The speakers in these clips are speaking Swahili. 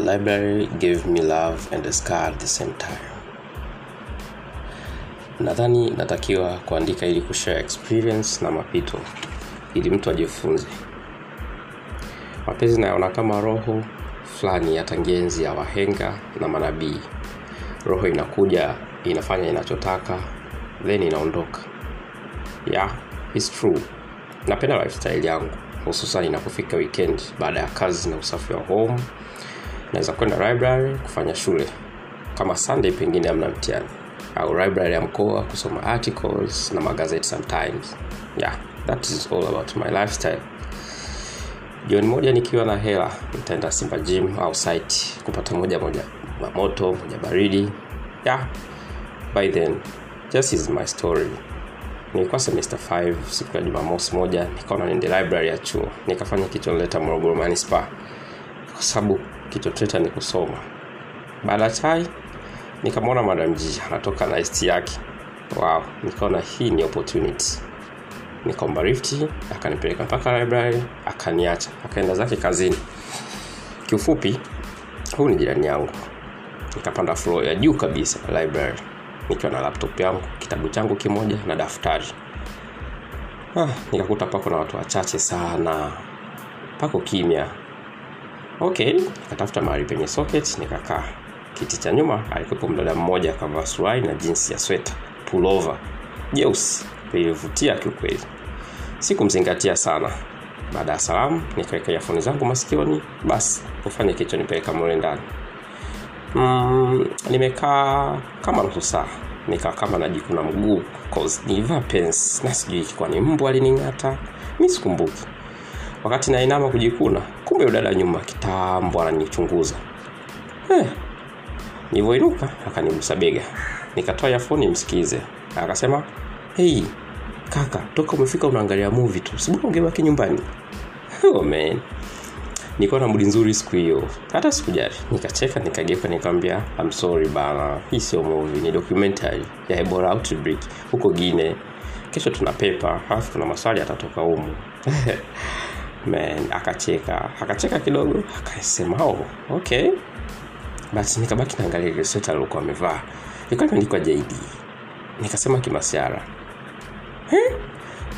library gave me love and a scar at the same time. Nadhani natakiwa kuandika ili kushare experience na mapito ili mtu ajifunze. Mapenzi nayaona kama roho fulani ya tangenzi ya wahenga na manabii. Roho inakuja inafanya inachotaka then inaondoka. Yeah, it's true. Napenda lifestyle yangu hususan inapofika weekend baada ya kazi na usafi wa home naweza kwenda library kufanya shule. Kama sunday pengine amna mtihani. Au library ya mkoa kusoma articles na magazeti sometimes. Yeah that is all about my lifestyle. Jioni moja nikiwa na hela nitaenda simba gym au site kupata moja moja mamoto moja baridi. Yeah by then just is my story. Nilikuwa semester 5 siku ya jumamosi moja nikaona niende library ya chuo. Nikafanya kichonleta morogoro manispa kwa sababu kichoteta ni kusoma baada chai nikamwona madam anatoka na st yake. Wow nikaona hii ni opportunity. Nikaomba rifti akanipeleka mpaka library akaniacha akaenda zake kazini. Kiufupi huu ni jirani yangu. Nikapanda floor ya juu kabisa library. Nikiwa na laptop yangu kitabu changu kimoja na daftari. Ah, nikakuta pako na watu wachache sana. Pako kimya okay nikatafuta mahali penye socket nikakaa. Kiti cha nyuma alikuwepo mdada mmoja akavaa suruali na jinsi ya sweta pulova jeusi. Lilivutia kiukweli. Sikumzingatia sana. Baada ya salamu nikaweka iafoni zangu masikioni. Basi kufanya kicho nipeleka mule ndani. Mm, nimekaa kama nusu saa. Nikaa kama najikuna mguu. Nilivaa pens na sijui kwa ni mbwa alining'ata. Mi sikumbuki wakati nainama kujikuna kumbe udada nyuma kitambo ananichunguza. Eh, nilivyoinuka akanigusa bega. Nikatoa yafoni msikize akasema "Hey, kaka toka umefika unaangalia movie tu sibona nyumbani? Oh, man. Na mudi nzuri siku hiyo. Hata sikujali. Nikacheka nikageuka nikamwambia I'm sorry bana. Hii sio movie ni documentary ya Ebola outbreak huko Guinea. Kesho tuna pepa halafu kuna maswali atatoka humu man akacheka. Akacheka kidogo akasema oh, okay. Basi nikabaki naangalia ile sweta alilokuwa amevaa. Ilikuwa imeandikwa JD nikasema kimasiara.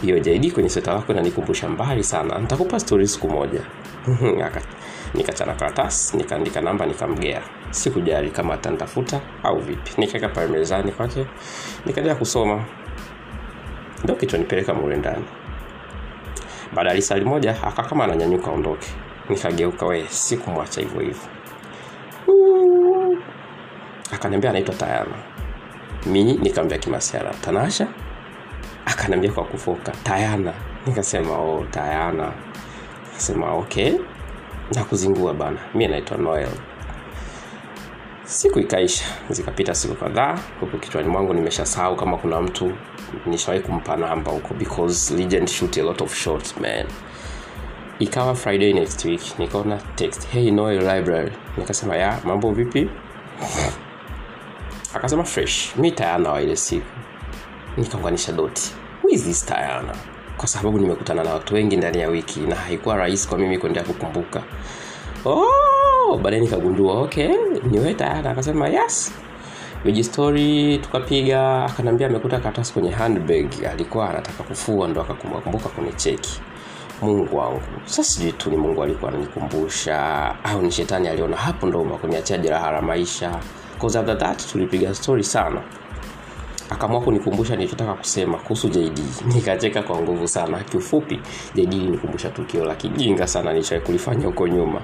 Hiyo JD kwenye sweta lako inanikumbusha mbali sana. Nitakupa stori siku moja. Nikachana karatasi nikaandika namba nikamgea. Sikujali kama atantafuta au vipi. Nikaweka pale mezani kwake. Nikaendelea kusoma. Ndo kichonipeleka mule ndani baada ya lisali moja aka kama ananyanyuka ondoke nikageuka we sikumwacha hivyo hivyo. Akaniambia anaitwa tayana mi nikaambia kimasiara tanasha? Akaniambia kwa kufoka tayana. Nikasema oh, tayana. Nikasema okay. Na kuzingua bana. Mi naitwa noel siku ikaisha zikapita siku kadhaa huku kichwani mwangu nimeshasahau kama kuna mtu nishawahi kumpa namba huko because legend shoot a lot of shots man. Ikawa friday next week nikaona text hey noel library. Nikasema ya mambo vipi? Akasema fresh. Mi tayana wa ile siku. Nikaunganisha doti. Who tayana? Kwa sababu nimekutana na watu wengi ndani ya wiki na haikuwa rahisi kwa mimi kuendelea kukumbuka. Oh, baadaye nikagundua okay niwe tayari. Akasema yes. Vijistori tukapiga. Akanambia amekuta karatasi kwenye handbag. Alikuwa anataka kufua ndo akakumbuka kwenye cheki. Mungu wangu. Sa sijui tu ni mungu alikuwa ananikumbusha au ni shetani aliona hapo ndo kuniachia jeraha la maisha. That tulipiga story sana. Akaamua kunikumbusha nilichotaka kusema kuhusu jd nikacheka kwa nguvu sana. Kiufupi jd nikumbusha tukio la kijinga sana nilichowai kulifanya huko nyuma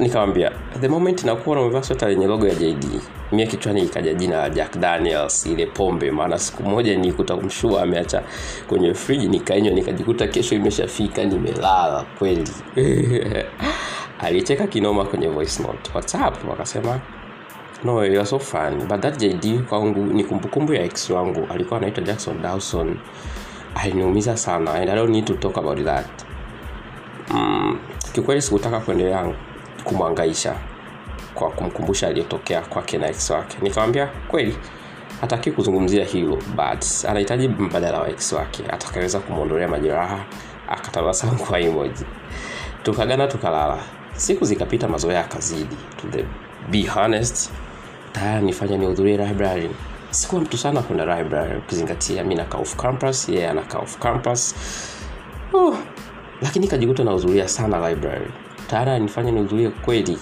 nikamwambia the moment nakuwa umevaa sweta lenye logo ya jd mia kichwani ikaja jina la jack daniels ile pombe maana siku moja nikuta mshua ameacha kwenye friji nikainywa nikajikuta kesho imeshafika nimelala kweli. Alicheka kinoma kwenye voice note. Whatsapp? Wakasema no so fun but that jd kwangu ni kumbukumbu ya ex wangu alikuwa anaitwa jackson dawson. Aliniumiza sana and i don't need to talk about that. Mm, kiukweli sikutaka kuendelea kumwangaisha kwa kumkumbusha aliyotokea kwake na ex wake. Nikamwambia kweli hataki kuzungumzia hilo but anahitaji mbadala wa ex wake. Atakaweza kumwondolea majeraha akatabasamu kwa emoji. Tukagana tukalala. Siku zikapita mazoea akazidi to the be honest tayari nifanya nihudhurie library. Sikuwa mtu sana kwenda library ukizingatia mi nakaa campus yeye yeah, anakaa campus. Oh, lakini kajikuta nahudhuria sana library. Tayari anifanya nihudhurie kweli.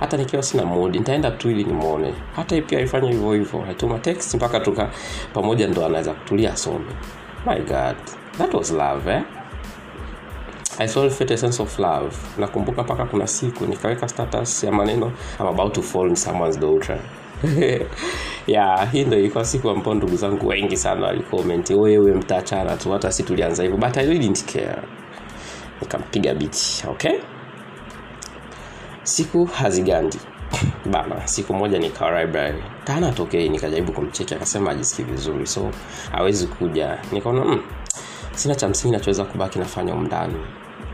Hata nikiwa sina mood nitaenda tu ili nimwone. Hata pia alifanya hivyo hivyo. Alituma text mpaka tuka pamoja ndo anaweza kutulia asome. My god. That was love eh? I saw a sense of love. Nakumbuka mpaka kuna siku nikaweka status ya maneno I'm about to fall in someone's daughter. Yeah hii ndo ilikuwa siku ambao ndugu zangu wengi sana walikomenti wewe mtachana tu hata si tulianza hivyo. But I really didn't care nikampiga biti okay? Siku hazigandi. Bana siku moja nikawa library. Kana tokei nikajaribu kumcheki akasema ajisikii vizuri. So hawezi kuja. Nikaona mm, sina cha msingi nachoweza kubaki nafanya umndani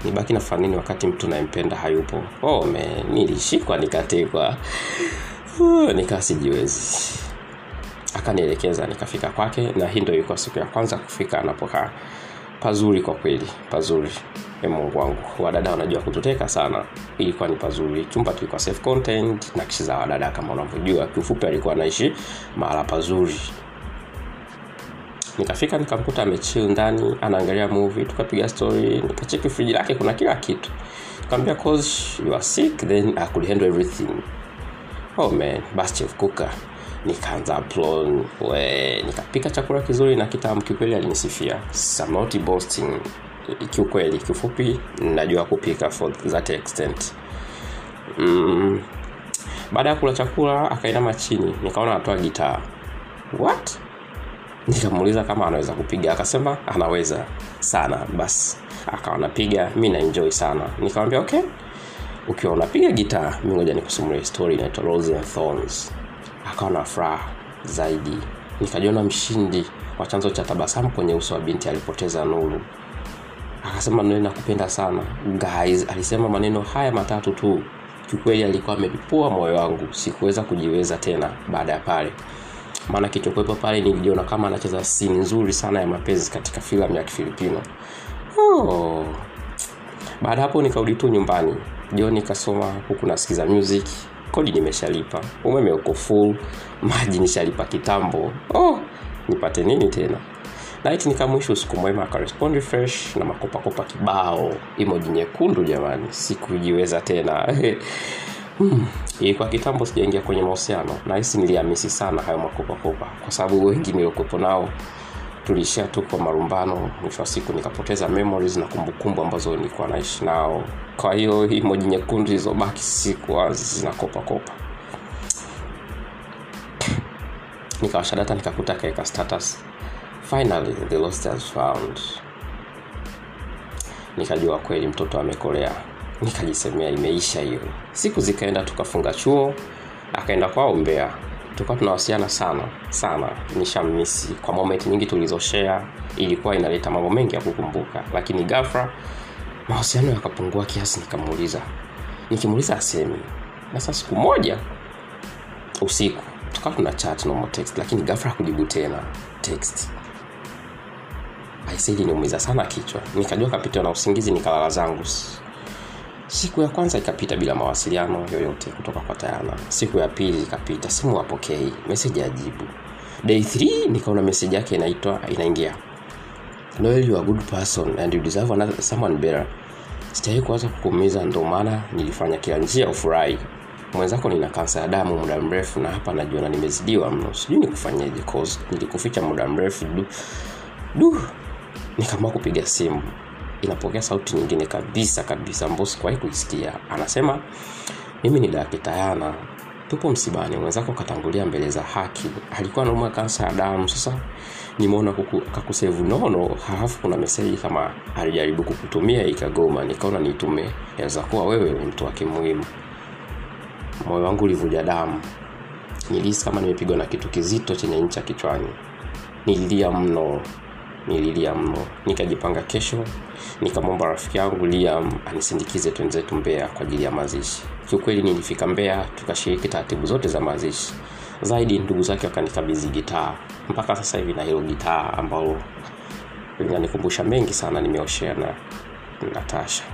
nibaki nafanya wakati mtu nayempenda hayupo? Oh, me nilishikwa nikatekwa. Nikaa sijiwezi. Akanielekeza nikafika kwake na hii ndo ilikuwa siku ya kwanza kufika anapokaa. Pazuri kwa kweli pazuri e mungu wangu. Wadada wanajua kututeka sana. Ilikuwa ni pazuri. Chumba kilikuwa safe content na kishi za wadada kama unavyojua kiufupi alikuwa anaishi mahala pazuri. Nikafika nikamkuta amechill ndani anaangalia movie tukapiga story nikacheki friji lake kuna kila kitu. Nikamwambia you are sick then I could handle everything. Oh man basi chef kuka nikaanza plon we nikapika chakula kizuri na kitamu. Kikweli alinisifia. I'm not boasting kiukweli kifupi najua kupika for that extent. Mm, baada ya kula chakula akainama chini nikaona anatoa gitaa. What? Nikamuuliza kama anaweza kupiga akasema anaweza sana basi akawa napiga mi naenjoy sana. Nikamwambia okay ukiwa unapiga gitaa mi ngoja nikusimulia story inaitwa Thorns. Akawa na furaha zaidi. Nikajiona mshindi wa chanzo cha tabasamu kwenye uso wa binti alipoteza nuru akasema neno nakupenda sana. Guys alisema maneno haya matatu tu. Kiukweli alikuwa amepipua moyo wangu. Sikuweza kujiweza tena baada ya pale. Maana kichokwepo pale nilijiona kama anacheza sini nzuri sana ya mapenzi katika filamu ya kifilipino. Oh. baada hapo nikarudi tu nyumbani. Jioni nikasoma huku nasikiza music. Kodi nimeshalipa. Umeme uko full. Maji nishalipa kitambo. Oh, nipate nini tena night nikamwisha usiku mwema akarespondi fresh na makopakopa kibao. Imoji nyekundu jamani sikujiweza tena. Hmm. ilikuwa kitambo sijaingia kwenye mahusiano. Nahisi niliamisi sana hayo makopakopa. Kwa sababu wengi niliokuwepo nao tulishia tu kwa marumbano mwisho wa siku nikapoteza memories na kumbukumbu ambazo nilikuwa naishi nao. Kwa hiyo imoji nyekundu zilizobaki sikuwa zinakopakopa. Nikawasha nikakuta kaeka status finally the lost has found. Nikajua kweli mtoto amekolea. Nikajisemea imeisha hiyo. Siku zikaenda tukafunga chuo akaenda kwao mbea tulikuwa tunawasiliana sana sana. Nishamisi kwa moment nyingi tulizoshare ilikuwa inaleta mambo mengi ya kukumbuka. Lakini gafra mahusiano yakapungua kiasi nikamuuliza. Nikimuuliza asemi. Na siku moja usiku tukawa tuna chat normal text. Lakini gafra hakujibu tena text aisili niumiza sana kichwa. Nikajua kapitiwa na usingizi nikalala zangu. Siku ya kwanza ikapita bila mawasiliano yoyote kutoka kwa tayana. Siku ya pili ikapita simu apokei meseji ajibu day 3 nikaona meseji yake inaitwa inaingia. Noel you are good person and you deserve another, someone better. Sitawai kuanza kukuumiza ndo maana nilifanya kila njia ufurahi. Mwenzako nina kansa ya damu muda mrefu na hapa najiona nimezidiwa mno. Sijui nikufanyeje cause nilikuficha muda mrefu. Du, du. Nikaamua kupiga simu. Inapokea sauti nyingine kabisa kabisa. Ambao sikuwahi kuisikia? Anasema mimi ni dakitayana tupo msibani. Mwenzako katangulia mbele za haki. Alikuwa anaumwa kansa ya damu. Sasa nimeona kakusevu nono. Halafu kuna meseji kama alijaribu kukutumia ikagoma. Nikaona nitume yaweza kuwa wewe ni mtu wake muhimu moyo wangu ulivuja damu. Nilihisi kama nimepigwa na kitu kizito chenye ncha kichwani. Nililia mno nililia mno. Nikajipanga kesho. Nikamwomba rafiki yangu liam anisindikize twenzetu mbea kwa ajili ya mazishi. Kiukweli nilifika mbea tukashiriki taratibu zote za mazishi. Zaidi ndugu zake wakanikabidhi gitaa. Mpaka sasa hivi na hilo gitaa ambalo linanikumbusha mengi sana nimeoshea na natasha